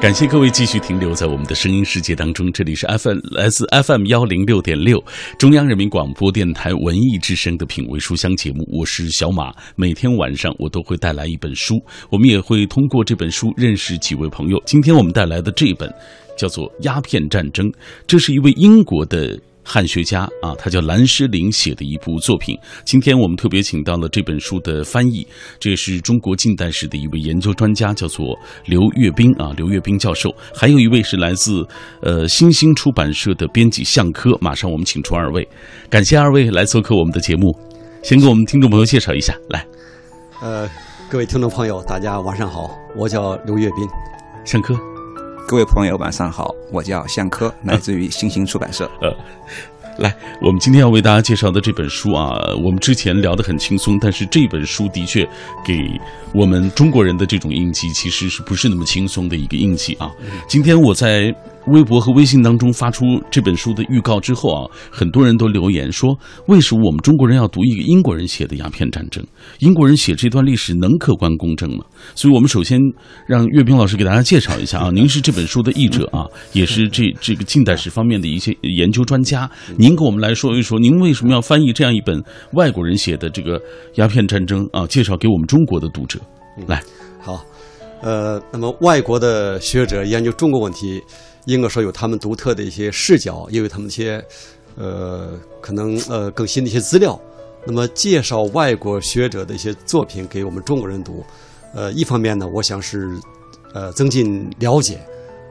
感谢各位继续停留在我们的声音世界当中，这里是 FM 来自 FM 幺零六点六中央人民广播电台文艺之声的品味书香节目，我是小马。每天晚上我都会带来一本书，我们也会通过这本书认识几位朋友。今天我们带来的这本叫做《鸦片战争》，这是一位英国的。汉学家啊，他叫蓝诗龄写的一部作品。今天我们特别请到了这本书的翻译，这也是中国近代史的一位研究专家，叫做刘岳斌啊，刘岳斌教授。还有一位是来自呃新兴出版社的编辑向科。马上我们请出二位，感谢二位来做客我们的节目。先给我们听众朋友介绍一下，来，呃，各位听众朋友，大家晚上好，我叫刘岳斌，向科。各位朋友，晚上好，我叫向科，来自于新兴出版社。呃，来，我们今天要为大家介绍的这本书啊，我们之前聊得很轻松，但是这本书的确给我们中国人的这种印记，其实是不是那么轻松的一个印记啊？今天我在。微博和微信当中发出这本书的预告之后啊，很多人都留言说：为什么我们中国人要读一个英国人写的鸦片战争？英国人写这段历史能客观公正吗？所以，我们首先让岳平老师给大家介绍一下啊，您是这本书的译者啊，也是这这个近代史方面的一些研究专家。您给我们来说一说，您为什么要翻译这样一本外国人写的这个鸦片战争啊？介绍给我们中国的读者。来，好，呃，那么外国的学者研究中国问题。应该说有他们独特的一些视角，也有他们一些，呃，可能呃更新的一些资料。那么介绍外国学者的一些作品给我们中国人读，呃，一方面呢，我想是呃增进了解，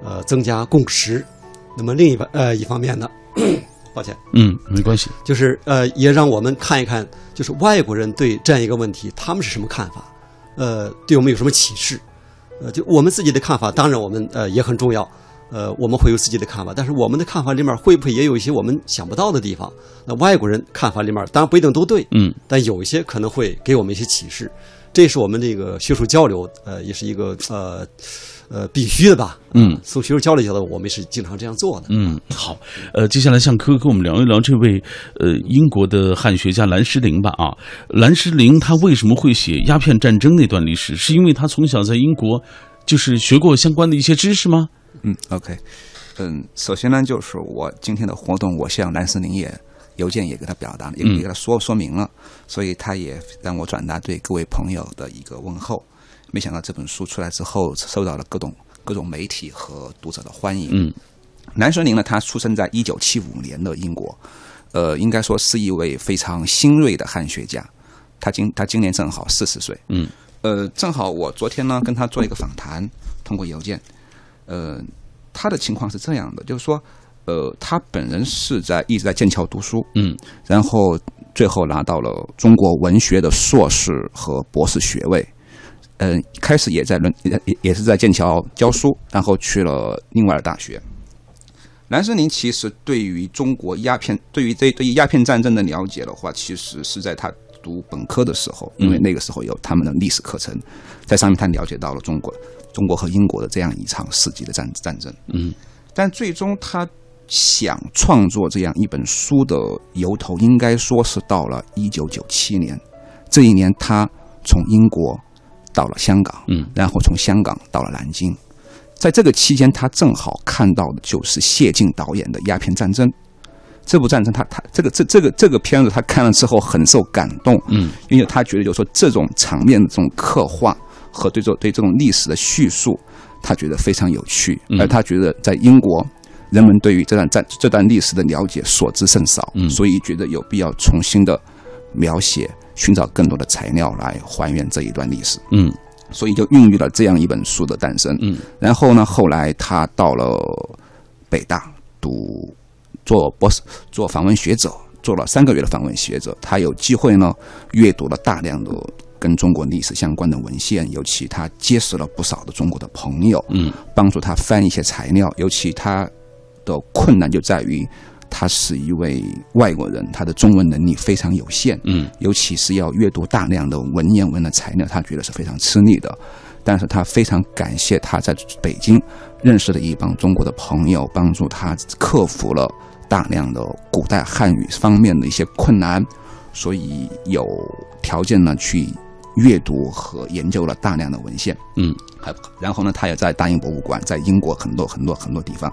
呃增加共识。那么另一方呃一方面呢，抱歉，嗯，没关系，就是呃也让我们看一看，就是外国人对这样一个问题他们是什么看法，呃，对我们有什么启示？呃，就我们自己的看法，当然我们呃也很重要。呃，我们会有自己的看法，但是我们的看法里面会不会也有一些我们想不到的地方？那外国人看法里面当然不一定都对，嗯，但有一些可能会给我们一些启示。这也是我们这个学术交流，呃，也是一个呃呃必须的吧？嗯，从学术交流角度，我们是经常这样做的。嗯，好，呃，接下来向科跟我们聊一聊这位呃英国的汉学家兰诗林吧。啊，兰诗林他为什么会写鸦片战争那段历史？是因为他从小在英国就是学过相关的一些知识吗？嗯，OK，嗯，首先呢，就是我今天的活动，我向蓝思林也邮件也给他表达了，也给他说说明了，所以他也让我转达对各位朋友的一个问候。没想到这本书出来之后，受到了各种各种媒体和读者的欢迎。嗯，蓝森林呢，他出生在一九七五年的英国，呃，应该说是一位非常新锐的汉学家。他今他今年正好四十岁。嗯，呃，正好我昨天呢跟他做一个访谈，通过邮件。呃，他的情况是这样的，就是说，呃，他本人是在一直在剑桥读书，嗯，然后最后拿到了中国文学的硕士和博士学位，嗯，开始也在伦也也是在剑桥教书，然后去了另外的大学。蓝森林其实对于中国鸦片，对于这对于鸦片战争的了解的话，其实是在他读本科的时候，因为那个时候有他们的历史课程，在上面他了解到了中国。中国和英国的这样一场世纪的战战争，嗯，但最终他想创作这样一本书的由头，应该说是到了一九九七年。这一年，他从英国到了香港，嗯，然后从香港到了南京。在这个期间，他正好看到的就是谢晋导演的《鸦片战争》这部战争。他他这个这这个这个片子，他看了之后很受感动，嗯，因为他觉得就是说这种场面的这种刻画。和对这对这种历史的叙述，他觉得非常有趣，而他觉得在英国，人们对于这段战这段历史的了解所知甚少，所以觉得有必要重新的描写，寻找更多的材料来还原这一段历史。嗯，所以就孕育了这样一本书的诞生。嗯，然后呢，后来他到了北大读做博士，做访问学者，做了三个月的访问学者，他有机会呢阅读了大量的。跟中国历史相关的文献，尤其他结识了不少的中国的朋友，嗯，帮助他翻一些材料。尤其他的困难就在于，他是一位外国人，他的中文能力非常有限，嗯，尤其是要阅读大量的文言文的材料，他觉得是非常吃力的。但是他非常感谢他在北京认识的一帮中国的朋友，帮助他克服了大量的古代汉语方面的一些困难，所以有条件呢去。阅读和研究了大量的文献。嗯，还然后呢，他也在大英博物馆，在英国很多很多很多地方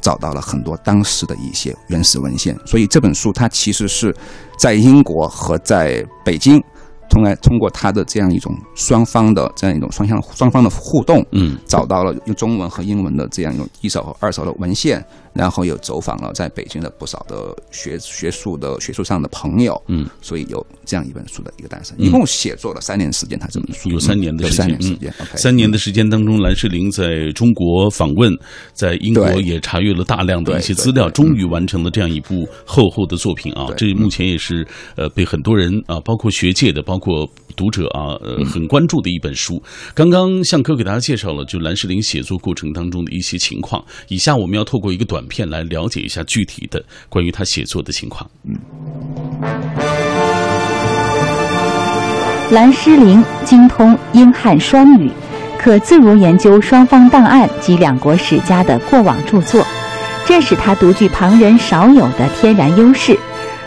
找到了很多当时的一些原始文献。所以这本书它其实是在英国和在北京。通来通过他的这样一种双方的这样一种双向双方的互动，嗯，找到了用中文和英文的这样一种一手和二手的文献，然后又走访了在北京的不少的学学术的学术上的朋友，嗯，所以有这样一本书的一个诞生。一共写作了三年时间，他这本书有三年的时间，三年时间。嗯三年的时间当中，蓝世林在中国访问，在英国也查阅了大量的一些资料，终于完成了这样一部厚厚的作品啊！这目前也是呃被很多人啊，包括学界的，包括读者啊，呃很关注的一本书。刚刚向哥给大家介绍了就兰世林写作过程当中的一些情况，以下我们要透过一个短片来了解一下具体的关于他写作的情况。嗯蓝诗龄精通英汉双语，可自如研究双方档案及两国史家的过往著作，这使他独具旁人少有的天然优势，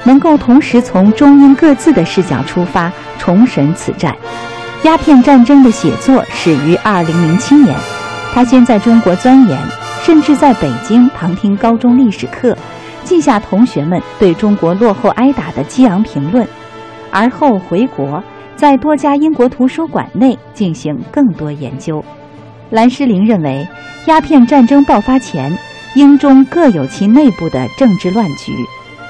能够同时从中英各自的视角出发，重审此战。鸦片战争的写作始于2007年，他先在中国钻研，甚至在北京旁听高中历史课，记下同学们对中国落后挨打的激昂评论，而后回国。在多家英国图书馆内进行更多研究。蓝诗玲认为，鸦片战争爆发前，英中各有其内部的政治乱局。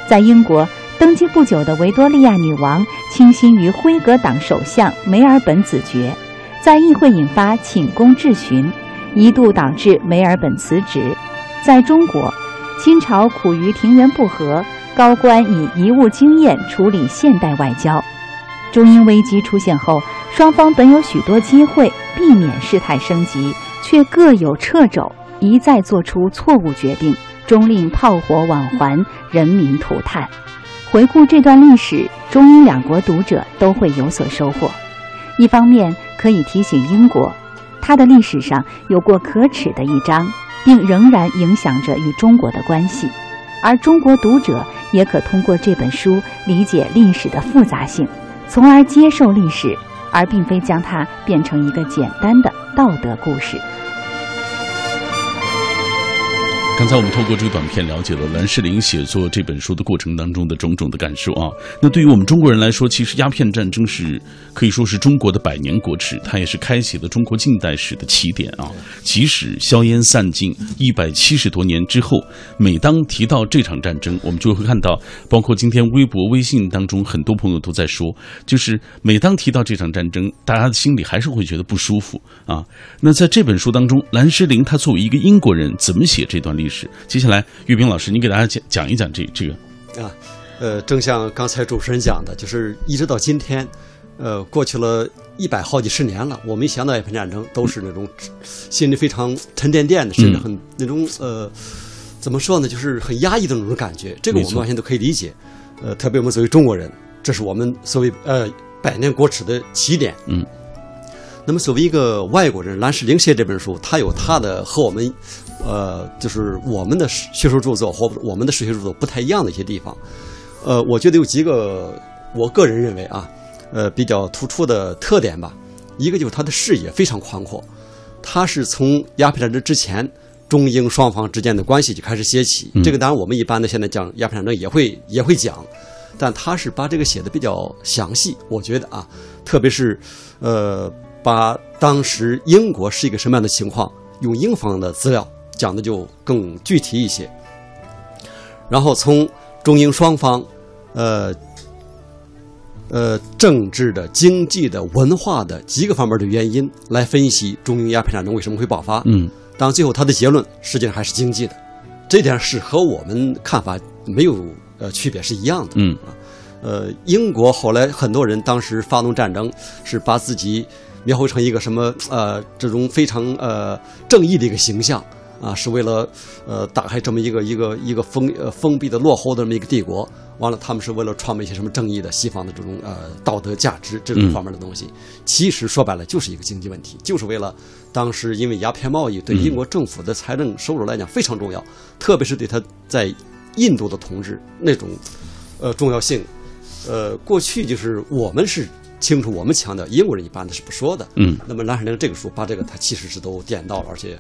在英国，登基不久的维多利亚女王倾心于辉格党首相梅尔本子爵，在议会引发寝宫质询，一度导致梅尔本辞职。在中国，清朝苦于庭园不和，高官以贻误经验处理现代外交。中英危机出现后，双方本有许多机会避免事态升级，却各有掣肘，一再做出错误决定，终令炮火往还，人民涂炭。回顾这段历史，中英两国读者都会有所收获。一方面可以提醒英国，它的历史上有过可耻的一章，并仍然影响着与中国的关系；而中国读者也可通过这本书理解历史的复杂性。从而接受历史，而并非将它变成一个简单的道德故事。刚才我们透过这个短片了解了蓝世林写作这本书的过程当中的种种的感受啊。那对于我们中国人来说，其实鸦片战争是可以说是中国的百年国耻，它也是开启了中国近代史的起点啊。即使硝烟散尽一百七十多年之后，每当提到这场战争，我们就会看到，包括今天微博、微信当中很多朋友都在说，就是每当提到这场战争，大家的心里还是会觉得不舒服啊。那在这本书当中，蓝诗龄他作为一个英国人，怎么写这段历史？接下来，玉冰老师，你给大家讲讲一讲这这个啊，呃，正像刚才主持人讲的，就是一直到今天，呃，过去了一百好几十年了，我们一想到鸦片战争，都是那种心里非常沉甸甸的，甚至很那种呃，怎么说呢，就是很压抑的那种感觉。这个我们完全都可以理解。呃，特别我们作为中国人，这是我们所谓呃百年国耻的起点。嗯。那么，作为一个外国人，蓝世龄写这本书，他有他的和我们，呃，就是我们的学术著作或我们的史学著作不太一样的一些地方。呃，我觉得有几个，我个人认为啊，呃，比较突出的特点吧。一个就是他的视野非常宽阔，他是从鸦片战争之前中英双方之间的关系就开始写起。这个当然我们一般的现在讲鸦片战争也会也会讲，但他是把这个写的比较详细。我觉得啊，特别是呃。把当时英国是一个什么样的情况，用英方的资料讲的就更具体一些。然后从中英双方，呃，呃政治的、经济的、文化的几个方面的原因来分析中英鸦片战争为什么会爆发。嗯，当最后他的结论实际上还是经济的，这点是和我们看法没有呃区别，是一样的。嗯，呃，英国后来很多人当时发动战争是把自己。描绘成一个什么呃这种非常呃正义的一个形象啊，是为了呃打开这么一个一个一个封呃封闭的落后的这么一个帝国。完了，他们是为了创办一些什么正义的西方的这种呃道德价值这种方面的东西。其实说白了就是一个经济问题，就是为了当时因为鸦片贸易对英国政府的财政收入来讲非常重要，特别是对他在印度的统治那种呃重要性。呃，过去就是我们是。清楚，我们强调英国人一般的是不说的。嗯，那么《蓝海玲》这个书把这个他其实是都点到了，而且，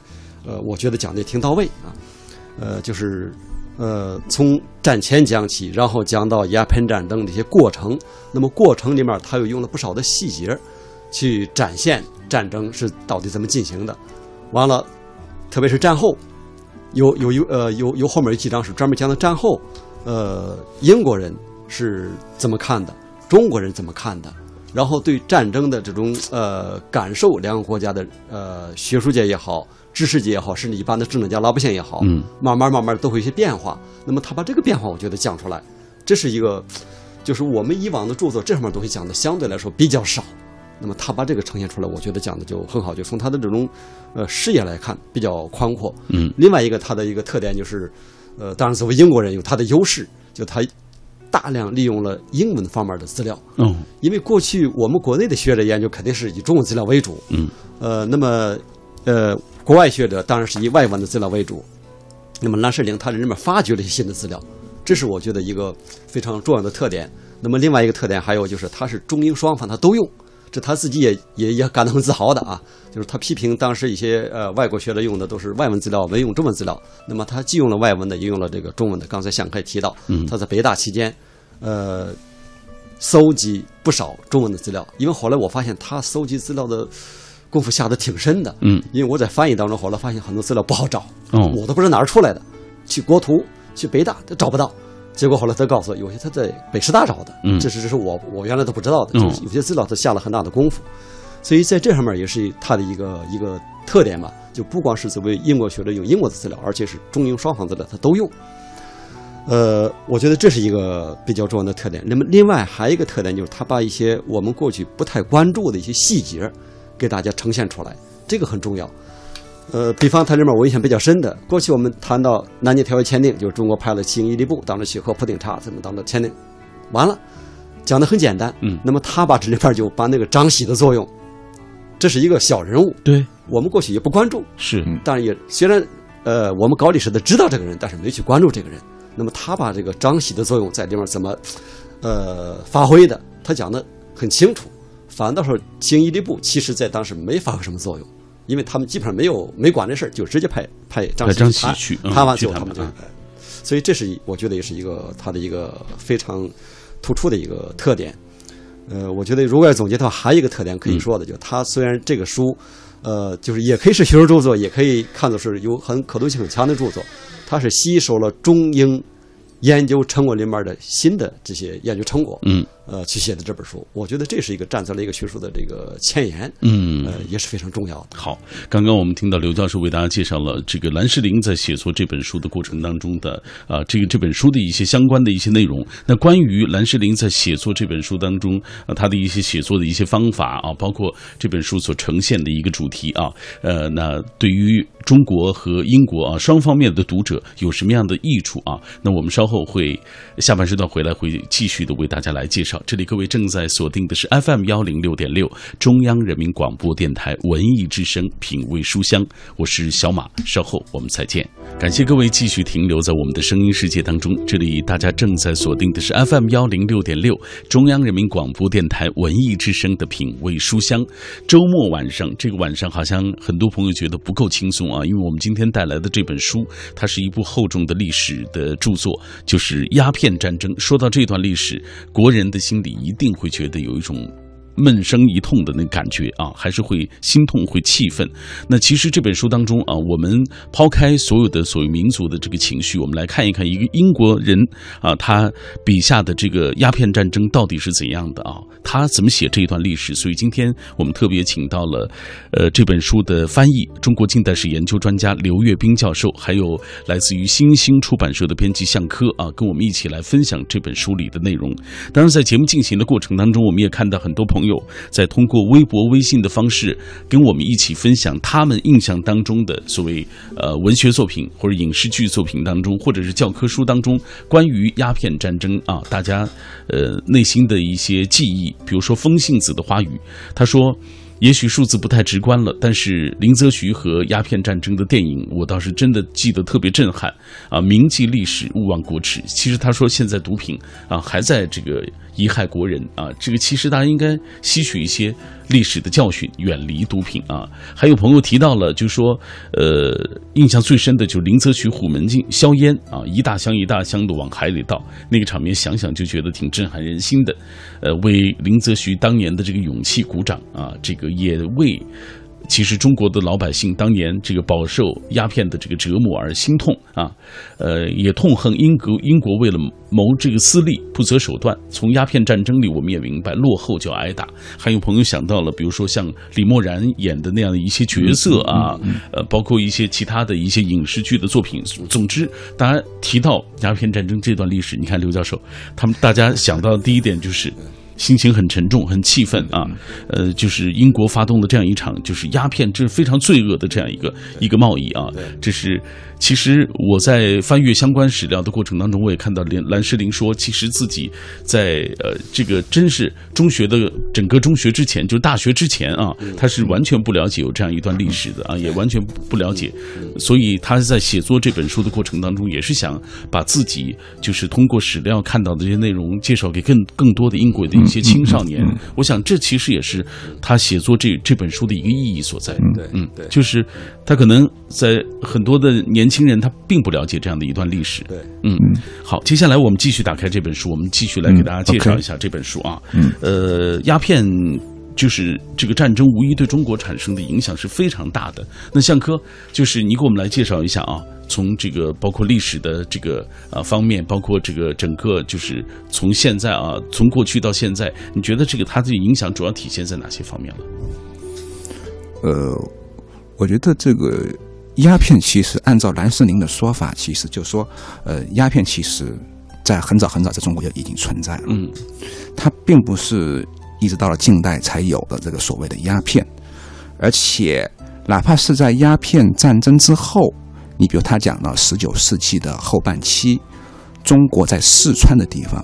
呃，我觉得讲的也挺到位啊。呃，就是呃从战前讲起，然后讲到鸦片战争这些过程。那么过程里面他又用了不少的细节，去展现战争是到底怎么进行的。完了，特别是战后，有有有呃有有后面有几章是专门讲的战后，呃英国人是怎么看的，中国人怎么看的，然后对战争的这种呃感受，两个国家的呃学术界也好，知识界也好，甚至一般的智能家老百姓也好，嗯，慢慢慢慢都会有一些变化。那么他把这个变化，我觉得讲出来，这是一个，就是我们以往的著作这方面东西讲的相对来说比较少。那么他把这个呈现出来，我觉得讲的就很好，就从他的这种呃视野来看比较宽阔。嗯，另外一个他的一个特点就是，呃，当然作为英国人有他的优势，就他大量利用了英文方面的资料。嗯，因为过去我们国内的学者研究肯定是以中文资料为主，嗯，呃，那么呃，国外学者当然是以外文的资料为主。那么蓝士灵他在里面发掘了一些新的资料，这是我觉得一个非常重要的特点。那么另外一个特点还有就是他是中英双方他都用，这他自己也也也感到很自豪的啊。就是他批评当时一些呃外国学者用的都是外文资料，没用中文资料。那么他既用了外文的，也用了这个中文的。刚才向开提到，他在北大期间，呃，搜集不少中文的资料，因为后来我发现他搜集资料的功夫下的挺深的。嗯，因为我在翻译当中，后来发现很多资料不好找，哦我都不知道哪儿出来的，去国图、去北大都找不到。结果后来他告诉我，有些他在北师大找的，嗯这是这是我我原来都不知道的，嗯就是有些资料他下了很大的功夫，所以在这上面也是他的一个一个特点吧，就不光是作为英国学者用英国的资料，而且是中英双方资料他都用。呃，我觉得这是一个比较重要的特点。那么，另外还有一个特点就是，他把一些我们过去不太关注的一些细节，给大家呈现出来，这个很重要。呃，比方它里面我印象比较深的，过去我们谈到南京条约签订，就是中国派了七营伊利部当时去和普丁查怎么当的签订，完了，讲的很简单。嗯那么他把这里边就把那个张喜的作用，这是一个小人物，对，我们过去也不关注，是，但是也虽然呃我们搞历史的知道这个人，但是没去关注这个人。那么他把这个张喜的作用在里面怎么呃发挥的，他讲的很清楚。反倒是新伊利部其实在当时没发挥什么作用，因为他们基本上没有没管这事儿，就直接派派张派张琪去嗯谈完之后他们就啊，所以这是我觉得也是一个他的一个非常突出的一个特点。呃，我觉得如果要总结的话，还有一个特点可以说的，就他虽然这个书，呃，就是也可以是学术著作，也可以看作是有很可读性很强的著作，它是吸收了中英研究成果里面的新的这些研究成果，嗯呃，去写的这本书。我觉得这是一个站在了一个学术的这个前沿，嗯呃，也是非常重要的。好，刚刚我们听到刘教授为大家介绍了这个兰士林在写作这本书的过程当中的啊、这个这本书的一些相关的一些内容。那关于兰士林在写作这本书当中啊、他的一些写作的一些方法啊，包括这本书所呈现的一个主题啊，呃，那对于中国和英国啊双方面的读者有什么样的益处啊？那我们稍后会下半时段回来会继续的为大家来介绍。这里各位正在锁定的是 FM 幺零六点六中央人民广播电台文艺之声品味书香，我是小马，稍后我们再见。感谢各位继续停留在我们的声音世界当中，这里大家正在锁定的是 FM 幺零六点六中央人民广播电台文艺之声的品味书香。周末晚上，这个晚上好像很多朋友觉得不够轻松啊，因为我们今天带来的这本书，它是一部厚重的历史的著作，就是鸦片战争。说到这段历史，国人的心里一定会觉得有一种。闷声一痛的那感觉啊，还是会心痛，会气愤。那其实这本书当中啊，我们抛开所有的所谓民族的这个情绪，我们来看一看一个英国人啊，他笔下的这个鸦片战争到底是怎样的啊？他怎么写这一段历史？所以今天我们特别请到了，呃，这本书的翻译，中国近代史研究专家刘跃斌教授，还有来自于新兴出版社的编辑向科啊，跟我们一起来分享这本书里的内容。当然，在节目进行的过程当中，我们也看到很多朋友有在通过微博、微信的方式，跟我们一起分享他们印象当中的所谓呃文学作品或者影视剧作品当中，或者是教科书当中关于鸦片战争啊，大家呃内心的一些记忆。比如说风信子的花语，他说。也许数字不太直观了，但是林则徐和鸦片战争的电影，我倒是真的记得特别震撼啊！铭记历史，勿忘国耻。其实他说现在毒品啊还在这个贻害国人啊，这个其实大家应该吸取一些历史的教训，远离毒品啊。还有朋友提到了，就说呃，印象最深的就是林则徐虎门禁硝烟啊，一大箱一大箱的往海里倒，那个场面想想就觉得挺震撼人心的。呃，为林则徐当年的这个勇气鼓掌啊，这个。也为其实中国的老百姓当年这个饱受鸦片的这个折磨而心痛啊，呃，也痛恨英国英国为了谋这个私利不择手段。从鸦片战争里，我们也明白落后就要挨打。还有朋友想到了，比如说像李默然演的那样的一些角色啊，呃，包括一些其他的一些影视剧的作品。总之，大家提到鸦片战争这段历史，你看刘教授他们大家想到的第一点就是。心情很沉重，很气愤啊！呃，就是英国发动的这样一场，就是鸦片，这是非常罪恶的这样一个一个贸易啊！这是。其实我在翻阅相关史料的过程当中，我也看到连蓝诗林说，其实自己在呃这个真是中学的整个中学之前，就大学之前啊，他是完全不了解有这样一段历史的啊，也完全不了解，所以他在写作这本书的过程当中，也是想把自己就是通过史料看到的这些内容介绍给更更多的英国的一些青少年。我想这其实也是他写作这这本书的一个意义所在。对，嗯，对，就是他可能在很多的年。年轻人他并不了解这样的一段历史。对，嗯，好，接下来我们继续打开这本书，我们继续来给大家介绍一下这本书啊。嗯，呃，鸦片就是这个战争，无疑对中国产生的影响是非常大的。那向科，就是你给我们来介绍一下啊，从这个包括历史的这个啊方面，包括这个整个就是从现在啊，从过去到现在，你觉得这个它的影响主要体现在哪些方面了？呃，我觉得这个。鸦片其实按照蓝世宁的说法，其实就说，呃，鸦片其实，在很早很早在中国就已经存在了。嗯，它并不是一直到了近代才有的这个所谓的鸦片，而且哪怕是在鸦片战争之后，你比如他讲到十九世纪的后半期，中国在四川的地方，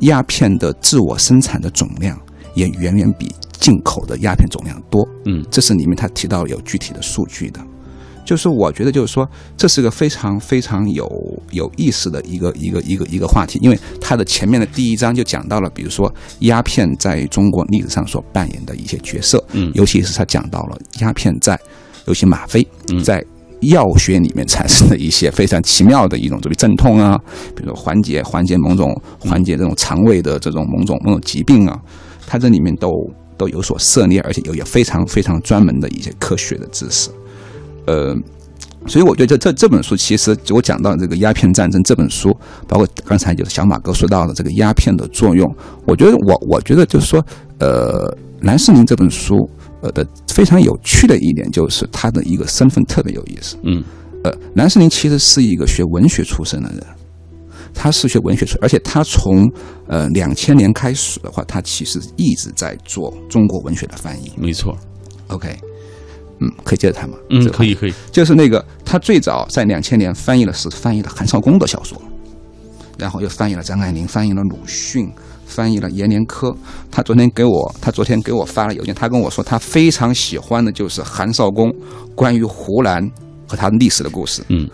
鸦片的自我生产的总量也远远比进口的鸦片总量多。嗯，这是里面他提到有具体的数据的。就是我觉得，就是说，这是个非常非常有有意思的一个一个一个一个话题，因为它的前面的第一章就讲到了，比如说鸦片在中国历史上所扮演的一些角色，嗯，尤其是他讲到了鸦片在，尤其吗啡在药学里面产生的一些非常奇妙的一种，比如镇痛啊，比如说缓解缓解某种缓解这种肠胃的这种某种某种疾病啊，它这里面都都有所涉猎，而且有也非常非常专门的一些科学的知识。呃，所以我觉得这这这本书其实我讲到这个鸦片战争这本书，包括刚才就是小马哥说到的这个鸦片的作用，我觉得我我觉得就是说，呃，蓝世宁这本书呃的非常有趣的一点就是他的一个身份特别有意思。嗯，呃，蓝世宁其实是一个学文学出身的人，他是学文学出，而且他从呃两千年开始的话，他其实一直在做中国文学的翻译。没错。OK。嗯，可以接着谈吗？嗯，可以，可以。就是那个，他最早在两千年翻译了是翻译了韩少功的小说，然后又翻译了张爱玲，翻译了鲁迅，翻译了阎连科。他昨天给我，他昨天给我发了邮件，他跟我说他非常喜欢的就是韩少功关于湖南和他历史的故事。嗯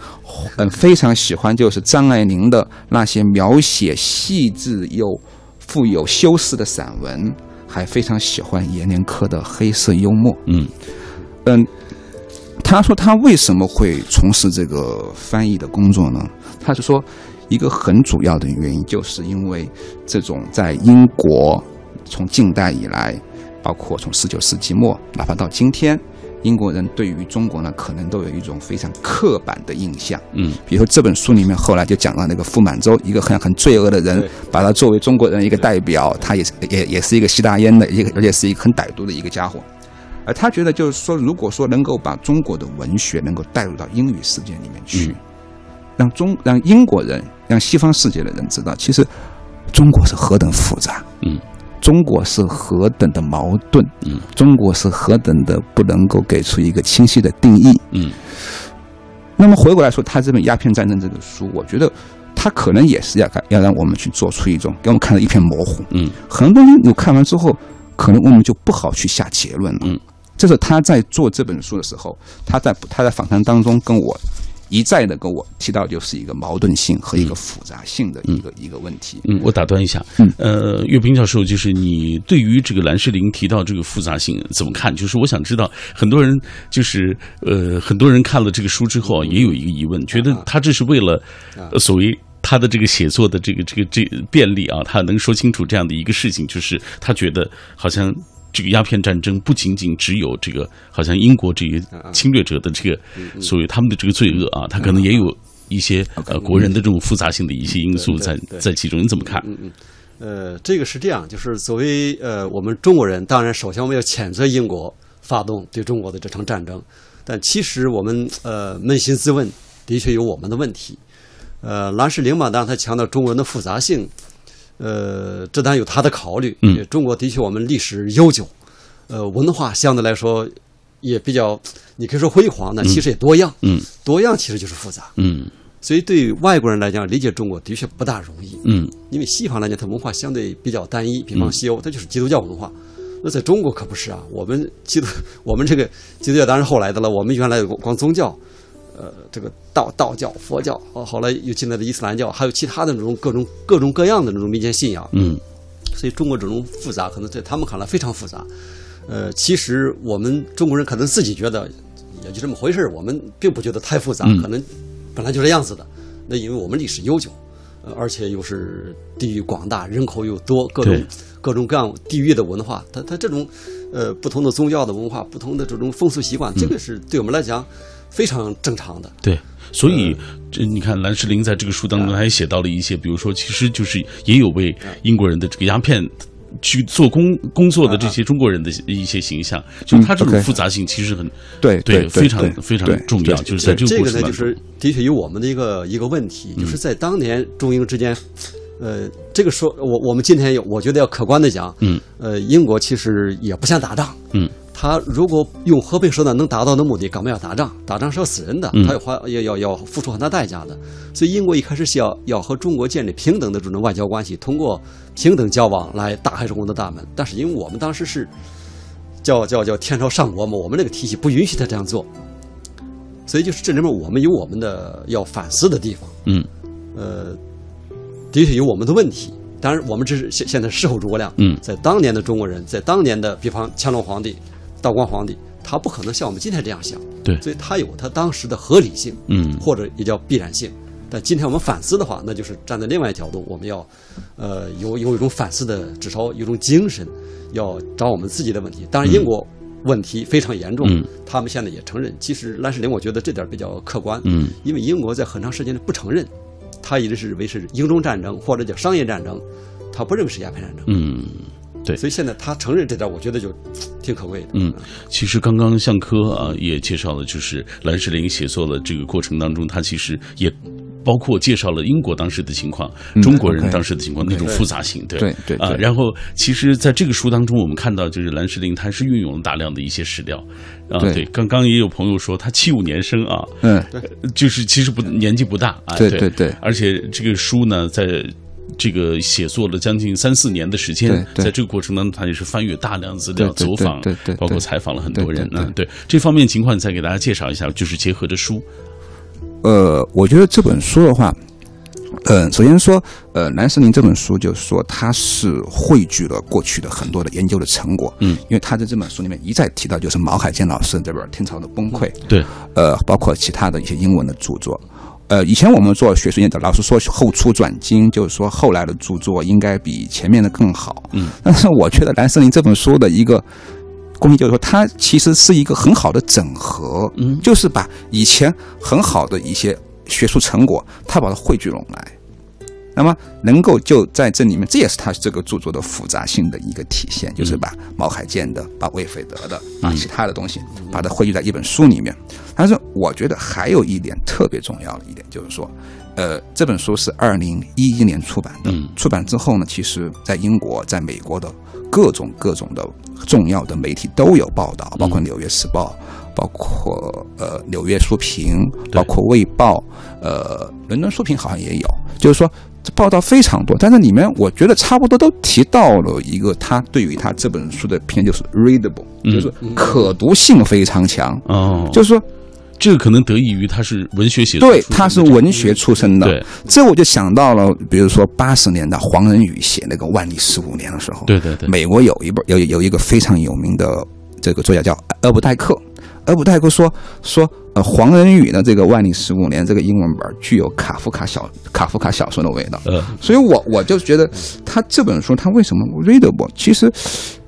嗯，非常喜欢就是张爱玲的那些描写细致又富有修饰的散文，还非常喜欢阎连科的黑色幽默。嗯。嗯，他说他为什么会从事这个翻译的工作呢？他是说，一个很主要的原因，就是因为这种在英国从近代以来，包括从十九世纪末，哪怕到今天，英国人对于中国呢，可能都有一种非常刻板的印象。嗯，比如说这本书里面后来就讲到那个傅满洲，一个很很罪恶的人，把他作为中国人一个代表，他也是也也是一个吸大烟的一个，而且是一个很歹毒的一个家伙。而他觉得，就是说，如果说能够把中国的文学能够带入到英语世界里面去，让中让英国人、让西方世界的人知道，其实中国是何等复杂，嗯，中国是何等的矛盾，嗯，中国是何等的不能够给出一个清晰的定义，嗯。那么回过来说，他这本《鸦片战争》这本书，我觉得他可能也是要要让我们去做出一种给我们看到一片模糊，嗯，很多东西你看完之后，可能我们就不好去下结论了，嗯。这是他在做这本书的时候，他在他在访谈当中跟我一再的跟我提到，就是一个矛盾性和一个复杂性的一个、一个问题。嗯，我打断一下，嗯呃，岳斌教授，就是你对于这个兰世林提到这个复杂性怎么看？就是我想知道，很多人就是呃，很多人看了这个书之后啊，也有一个疑问，觉得他这是为了、呃所谓。他的这个写作的这个这个这便利啊，他能说清楚这样的一个事情，就是他觉得好像这个鸦片战争不仅仅只有这个，好像英国这些侵略者的这个所谓他们的这个罪恶啊，他可能也有一些呃国人的这种复杂性的一些因素在在其中，你怎么看？嗯嗯，呃，这个是这样，就是作为呃我们中国人，当然首先我们要谴责英国发动对中国的这场战争，但其实我们呃扪心自问，的确有我们的问题。呃，兰世玲嘛，当然他强调中国人的复杂性，呃，这当然有他的考虑。嗯，中国的确我们历史悠久，呃，文化相对来说也比较，你可以说辉煌，但其实也多样。嗯多样其实就是复杂。嗯所以对于外国人来讲，理解中国的确不大容易。嗯因为西方来讲，它文化相对比较单一，比方西欧，它就是基督教文化。那在中国可不是啊，我们基督，我们这个基督教当然后来的了，我们原来光光宗教，呃，这个道道教、佛教，哦，后来又进来的伊斯兰教，还有其他的那种各种各种各样的那种民间信仰。嗯所以中国这种复杂，可能在他们看来非常复杂。呃，其实我们中国人可能自己觉得也就这么回事儿我们并不觉得太复杂，嗯可能本来就这样子的。那因为我们历史悠久，呃，而且又是地域广大，人口又多，各种各种各样地域的文化，它它这种呃不同的宗教的文化，不同的这种风俗习惯，这个是对我们来讲非常正常的。对，所以这你看，兰世林在这个书当中，他也写到了一些，比如说，其实就是也有为英国人的这个鸦片。去做工工作的这些中国人的一些形象，就他这种复杂性其实很对对非常非常对重要，就是在这个这个呢，过程当中。就是，的确有我们的一个一个问题，就是在当年中英之间，呃，这个说，我我们今天有，我觉得要客观的讲，嗯，呃，英国其实也不想打仗，嗯，他如果用和平手段能达到的目的，干嘛要打仗？打仗是要死人的，嗯他要花要要要付出很大代价的。所以英国一开始是要要和中国建立平等的这种外交关系，通过平等交往来打开中国的大门。但是因为我们当时是叫叫叫天朝上国嘛，我们那个体系不允许他这样做，所以就是这里面我们有我们的要反思的地方。嗯呃，的确有我们的问题。当然，我们这是现现在事后诸葛亮。嗯在当年的中国人，在当年的，比方乾隆皇帝、道光皇帝，他不可能像我们今天这样想，对，所以他有他当时的合理性，嗯或者也叫必然性。但今天我们反思的话，那就是站在另外一条路，我们要，呃，有有一种反思的，至少有一种精神，要找我们自己的问题。当然，英国问题非常严重，嗯他们现在也承认。其实蓝世林，我觉得这点比较客观，嗯因为英国在很长时间内不承认，他一直是认为是英中战争或者叫商业战争，他不认为是鸦片战争。嗯，对。所以现在他承认这点，我觉得就 挺可贵的。嗯，其实刚刚向科啊也介绍了，就是蓝世林写作的这个过程当中，他其实也包括介绍了英国当时的情况，中国人当时的情况那种复杂性，对。啊。对对对。然后其实在这个书当中，我们看到就是蓝世林他是运用了大量的一些史料啊，对。对。刚刚也有朋友说他七五年生啊，嗯，就是其实不年纪不大啊，对对对。对。而且这个书呢，在这个写作了将近三四年的时间，在这个过程当中，他也是翻阅大量资料、走访，对对对。包括采访了很多人嗯，对。这方面情况，再给大家介绍一下，就是结合着书，呃，我觉得这本书的话，呃，首先说，呃，蓝世林这本书就是说它是汇聚了过去的很多的研究的成果，嗯，因为他在这本书里面一再提到就是毛海健老师这本《天朝的崩溃》，对，呃，包括其他的一些英文的著作。呃，以前我们做学术研究，老师说后出转精，就是说后来的著作应该比前面的更好。嗯，但是我觉得蓝森林这本书的一个工艺就是说，它其实是一个很好的整合，嗯就是把以前很好的一些学术成果，它把它汇聚拢来。那么能够就在这里面，这也是他这个著作的复杂性的一个体现，就是把毛海健的、把魏斐德的、把其他的东西，把它汇聚在一本书里面。但是我觉得还有一点特别重要的一点，就是说，呃，这本书是二零一一年出版的，嗯出版之后呢，其实在英国、在美国的各种各种的重要的媒体都有报道，包括《纽约时报》。包括呃《纽约书评》，包括《卫报》，呃，《伦敦书评》好像也有，就是说报道非常多，但是里面我觉得差不多都提到了一个他对于他这本书的偏，就是 readable，、嗯。就是可读性非常强。哦，就是说，这个可能得益于他是文学写作对他是文学出身的，对。这我就想到了，比如说八十年代黄仁宇写那个《万历十五年》的时候，对对对，美国有一本有有一个非常有名的这个作家叫厄布代克，厄布代克说说呃黄仁宇的这个《万历十五年》这个英文本具有卡夫卡小卡夫卡小说的味道，呃，所以我我就觉得他这本书他为什么 readable，其实。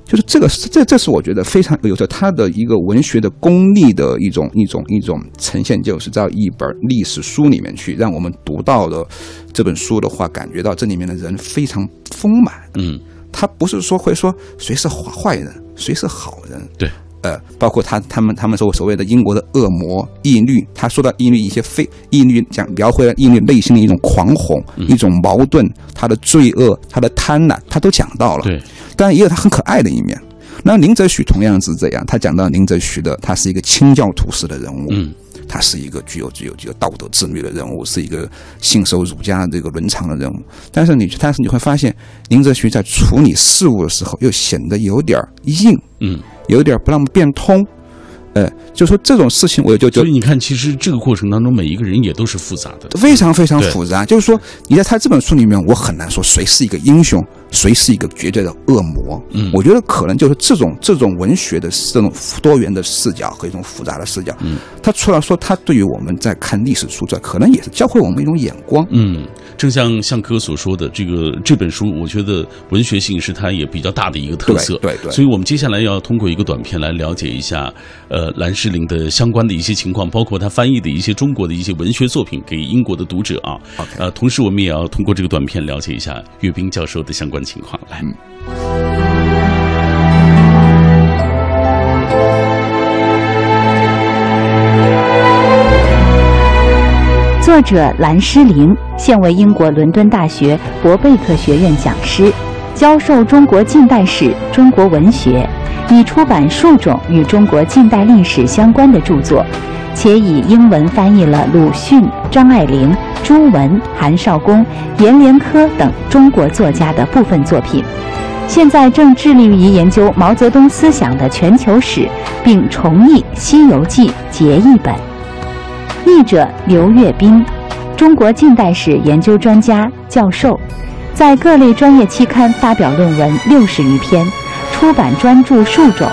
就是这个，这这是我觉得非常有着他的一个文学的功力的一种一种一种呈现，就是在一本历史书里面去，让我们读到的这本书的话，感觉到这里面的人非常丰满，嗯，他不是说会说谁是坏坏人，谁是好人，对，呃，包括他他们他们说所谓的英国的恶魔抑律，他说到抑律一些非抑律讲描绘了抑律内心的一种狂吼、嗯一种矛盾，他的罪恶、他的贪婪，他都讲到了。对，当然也有他很可爱的一面。那林则徐同样是这样，他讲到林则徐的，他是一个清教徒式的人物，嗯，他是一个具有具有具有道德自律的人物，是一个信守儒家这个伦常的人物。但是你但是你会发现，林则徐在处理事务的时候又显得有点硬，嗯，有点儿不那么变通。呃，就说这种事情，我就就所以你看，其实这个过程当中，每一个人也都是复杂的。非常非常复杂。就是说，你在他这本书里面，我很难说谁是一个英雄，谁是一个绝对的恶魔。嗯我觉得可能就是这种这种文学的这种多元的视角和一种复杂的视角。嗯，他除了说他对于我们在看历史书之外，可能也是教会我们一种眼光。嗯，正像向科所说的，这个这本书，我觉得文学性是它也比较大的一个特色。对对对所以我们接下来要通过一个短片来了解一下，呃，兰诗龄的相关的一些情况，包括他翻译的一些中国的一些文学作品给英国的读者啊。呃，同时我们也要通过这个短片了解一下岳兵教授的相关情况。来，作者兰诗龄现为英国伦敦大学伯贝克学院讲师，教授中国近代史、中国文学，已出版数种与中国近代历史相关的著作，且以英文翻译了鲁迅、张爱玲、朱文、韩少功、阎连科等中国作家的部分作品。现在正致力于研究毛泽东思想的全球史，并重译《西游记》结译本。译者刘跃斌，中国近代史研究专家、教授，在各类专业期刊发表论文六十余篇，出版专著数种，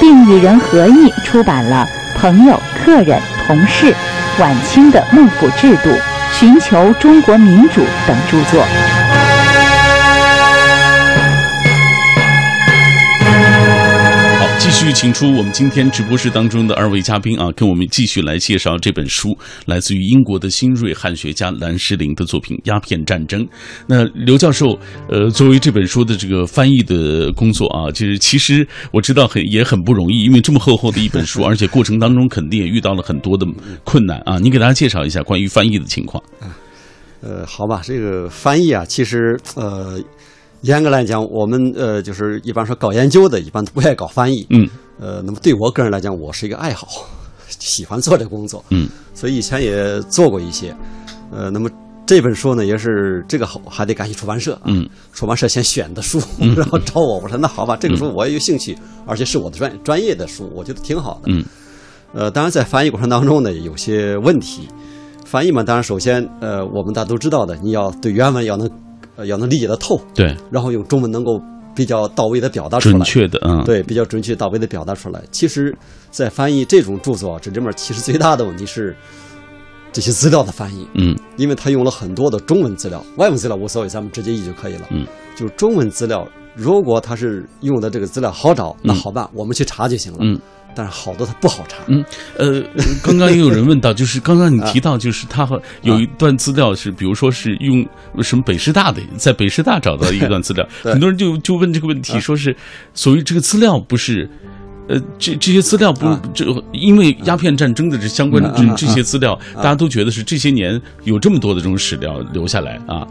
并与人合译出版了《朋友、客人、同事》《晚清的幕府制度》《寻求中国民主》等著作。继续请出我们今天直播室当中的二位嘉宾啊，跟我们继续来介绍这本书，来自于英国的新锐汉学家兰诗林的作品《鸦片战争》。那刘教授，呃，作为这本书的这个翻译的工作啊，就是其实我知道很也很不容易，因为这么厚厚的一本书，而且过程当中肯定也遇到了很多的困难啊。你给大家介绍一下关于翻译的情况。呃，好吧，这个翻译啊，其实呃，严格来讲，我们呃就是一般说搞研究的，一般都不爱搞翻译。嗯呃，那么对我个人来讲，我是一个爱好，喜欢做这个工作，嗯所以以前也做过一些。呃，那么这本书呢，也是这个好，还得感谢出版社啊。嗯出版社先选的书，然后找我，我说那好吧，这个书我也有兴趣，而且是我的专专业的书，我觉得挺好的。嗯呃，当然在翻译过程当中呢，有些问题。翻译嘛，当然首先，呃，我们大家都知道的，你要对原文要能，呃，要能理解得透，对，然后用中文能够比较到位的表达出来，准确的，嗯，对，比较准确到位的表达出来。其实，在翻译这种著作，这里面其实最大的问题是这些资料的翻译，嗯因为他用了很多的中文资料，外文资料无所谓，咱们直接译就可以了。嗯，就是中文资料，如果他是用的这个资料好找，那好办，我们去查就行了。嗯。但是好多它不好查。嗯，呃，刚刚也有人问到，就是刚刚你提到，就是他和有一段资料是，比如说是用什么北师大的，在北师大找到一段资料，很多人就就问这个问题，说是所谓这个资料不是。呃，这这些资料不啊这，因为鸦片战争的这相关这这些资料，大家都觉得是这些年有这么多的这种史料留下来啊，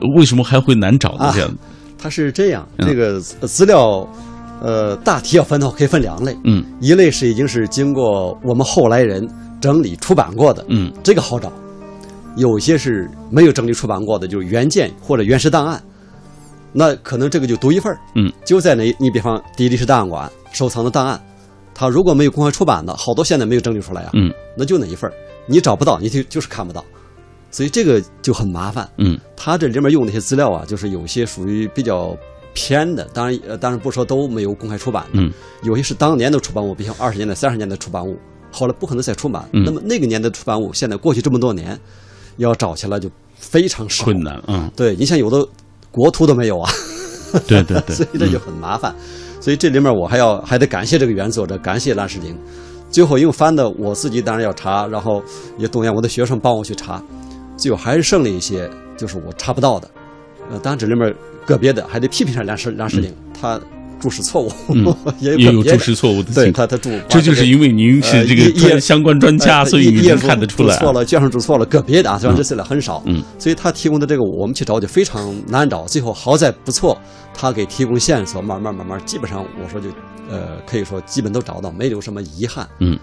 呃为什么还会难找呢？这样，它是这样，嗯这个资资料，呃，大体要分的话，可以分两类。嗯。一类是已经是经过我们后来人整理出版过的，嗯。这个好找。有些是没有整理出版过的，就是原件或者原始档案，那可能这个就独一份儿嗯，就在那，你比方第一历史档案馆收藏的档案，它如果没有公开出版的，好多现在没有整理出来啊，嗯，那就那一份儿。你找不到，你就就是看不到，所以这个就很麻烦。嗯。他这里面用那些资料啊，就是有些属于比较偏的，当然，呃，当然不说都没有公开出版的，嗯有些是当年的出版物，比如二十年代、三十年代出版物，后来不可能再出版。嗯那么那个年代的出版物，现在过去这么多年，要找起来就非常少困。难，嗯，对你像有的国图都没有啊，对对对 所，以这就很麻烦。所以这里面我还要还得感谢这个原作者，感谢蓝世林。最后因为翻的我自己当然要查，然后也动员我的学生帮我去查，最后还是剩了一些就是我查不到的。呃，当然这里面个别的还得批评一下梁世梁世林，他注释错误，嗯。也有也有注释错误的对。他他注，这就是因为您是这个专相关专家，哎所以你能看得出来错了，卷上注错了，个别的啊，虽然这资料很少，嗯，所以他提供的这个我们去找就非常难找，最后好在不错，他给提供线索，慢慢慢慢，基本上我说就呃可以说基本都找到，没留什么遗憾，嗯，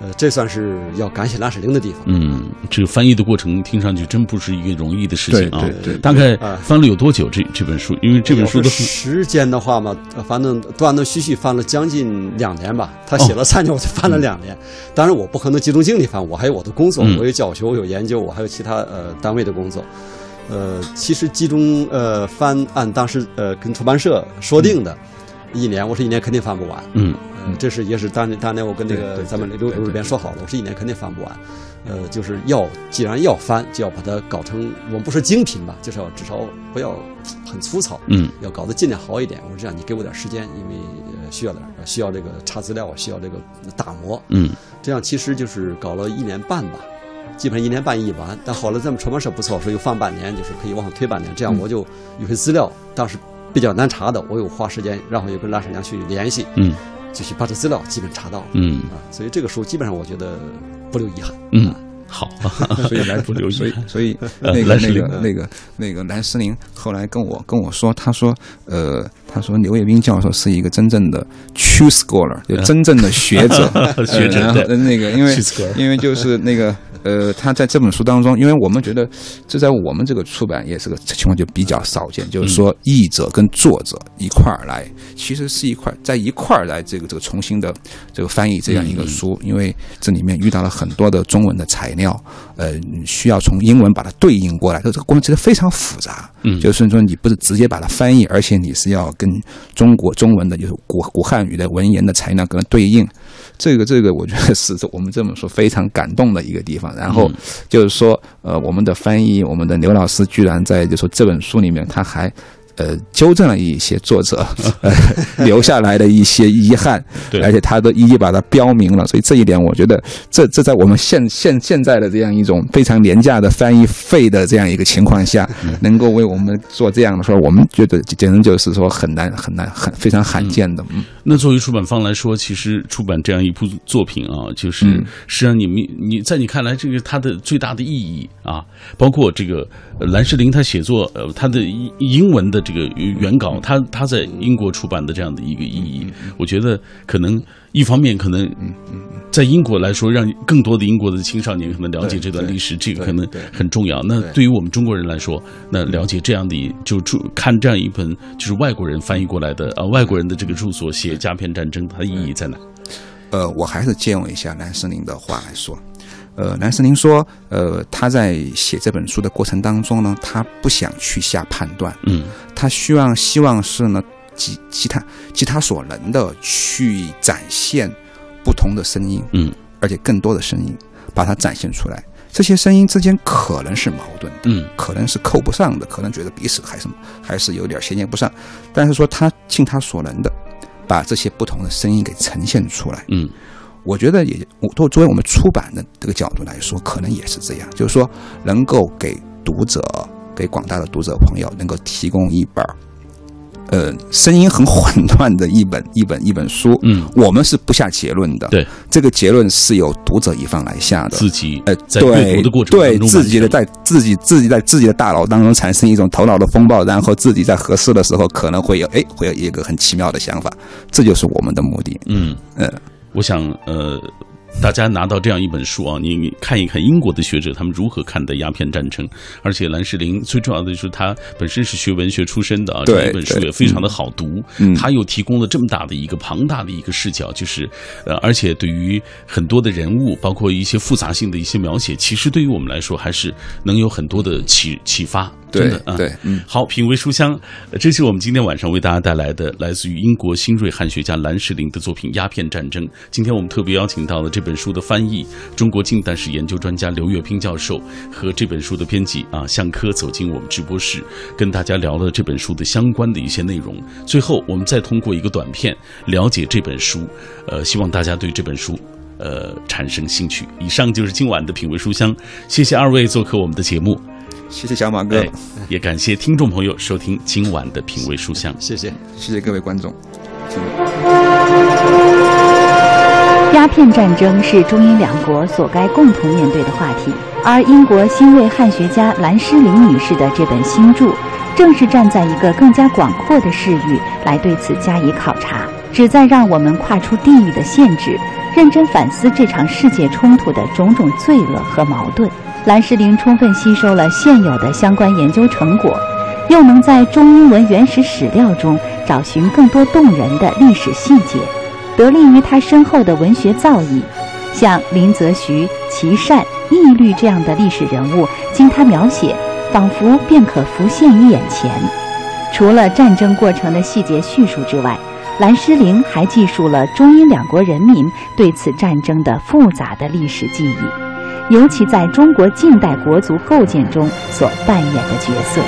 呃，这算是要感谢蓝世玲的地方。嗯，这个翻译的过程听上去真不是一个容易的事情啊。对对对大概啊翻了有多久？这这本书，因为这本书的时间的话嘛，呃反正断断续续翻了将近两年吧。他写了三年，我就翻了两年。当然，我不可能集中精力翻，我还有我的工作，嗯我有教学，我有研究，我还有其他呃单位的工作。呃，其实集中呃翻，按当时呃跟出版社说定的，一年，我说一年肯定翻不完。嗯呃，这是也是当年当年我跟那个咱们对刘刘主编说好了，我说一年肯定翻不完。呃，就是要既然要翻，就要把它搞成我们不是精品吧，就是要至少不要很粗糙。嗯要搞得尽量好一点。我说这样，你给我点时间，因为呃需要点需要这个查资料，需要这个打磨。嗯这样其实就是搞了一年半吧，基本上一年半一完。但好了咱们出版社不错，说又放半年，就是可以往后推半年。这样嗯我就有些资料当时比较难查的，我有花时间，然后又跟蓝闪亮去联系，嗯就去把这资料基本查到了。嗯啊，所以这个书基本上我觉得不留遗憾。嗯啊，好，所以来不留意所以所以呃那个那个那个那个蓝思林后来跟我跟我说，他说呃，他说刘业斌教授是一个真正的 true scholar，就真正的学者，学者呃然后那个因为因为就是那个呃，他在这本书当中，因为我们觉得这在我们这个出版业这个情况就比较少见，就是说译者跟作者一块儿来，其实是一块在一块儿来这个这个重新的这个翻译这样一个书，因为这里面遇到了很多的中文的材料，呃，需要从英文把它对应过来，这这个过程其实非常复杂。嗯就是说你不是直接把它翻译，而且你是要跟中国中文的，就是古古汉语的文言的材料跟它对应。这个这个，我觉得是我们这本书非常感动的一个地方。然后就是说，呃，我们的翻译，我们的刘老师居然在就说这本书里面，他还。呃，纠正了一些作者 呃 留下来的一些遗憾，对。而且他都一一把它标明了，所以这一点我觉得这这在我们现现现在的这样一种非常廉价的翻译费的这样一个情况下，能够为我们做这样的事儿，我们觉得简直就是说很难很难很非常罕见的。嗯。那作为出版方来说，其实出版这样一部作品啊，就是嗯。实际上你们你在你看来，这个它的最大的意义啊，包括这个呃蓝世林他写作呃他的英英文的这个原稿，他他在英国出版的这样的一个意义，我觉得可能一方面可能在英国来说，让更多的英国的青少年可能了解这段历史，这个可能很重要。那对对于我们中国人来说，那了解这样的就注看这样一本就是外国人翻译过来的呃外国人的这个著作写鸦片战争，它的意义在哪？呃，我还是借用一下蓝森林的话来说。呃，蓝森林说，呃，他在写这本书的过程当中呢，他不想去下判断，嗯他希望希望是呢，尽尽他尽他所能的去展现不同的声音，嗯而且更多的声音，把它展现出来。这些声音之间可能是矛盾的，嗯可能是扣不上的，可能觉得彼此还是还是有点衔接不上。但是说他尽他所能的把这些不同的声音给呈现出来。嗯我觉得也，我作作为我们出版的这个角度来说，可能也是这样，就是说能够给读者、给广大的读者朋友，能够提供一本儿，呃，声音很混乱的一本一本 一本书。嗯，我们是不下结论的，对，这个结论是由读者一方来下的。自己呃，在阅对读的过程当对中自己的在自己自己在自己的大脑当中产生一种头脑的风暴，然后自己在合适的时候可能会有哎会有一个很奇妙的想法，这就是我们的目的。嗯呃，我想呃。大家拿到这样一本书啊，你你看一看英国的学者他们如何看待鸦片战争，而且兰世林最重要的就是他本身是学文学出身的啊，这一本书也非常的好读，嗯他又提供了这么大的一个庞大的一个视角，就是呃，而且对于很多的人物，包括一些复杂性的一些描写，其实对于我们来说还是能有很多的启启发，真对的啊，对，嗯，好，品味书香，呃这是我们今天晚上为大家带来的来自于英国新锐汉学家兰世林的作品《鸦片战争》。今天我们特别邀请到了这本书的翻译、中国近代史研究专家刘月平教授和这本书的编辑啊向科走进我们直播室，跟大家聊了这本书的相关的一些内容。最后，我们再通过一个短片了解这本书，呃，希望大家对这本书。呃，产生兴趣。以上就是今晚的品味书香，谢谢二位做客我们的节目。谢谢小马哥，哎，也感谢听众朋友收听今晚的品味书香。谢谢。谢谢各位观众。鸦片战争是中英两国所该共同面对的话题，而英国新锐汉学家兰诗玲女士的这本新著，正是站在一个更加广阔的视域来对此加以考察，旨在让我们跨出地域的限制，认真反思这场世界冲突的种种罪恶和矛盾。兰诗玲充分吸收了现有的相关研究成果，又能在中英文原始史料中找寻更多动人的历史细节。得力于他深厚的文学造诣，像林则徐、琦善、义律这样的历史人物，经他描写，仿佛便可浮现于眼前。除了战争过程的细节叙述之外，兰诗玲还记述了中英两国人民对此战争的复杂的历史记忆，尤其在中国近代国族构建中所扮演的角色。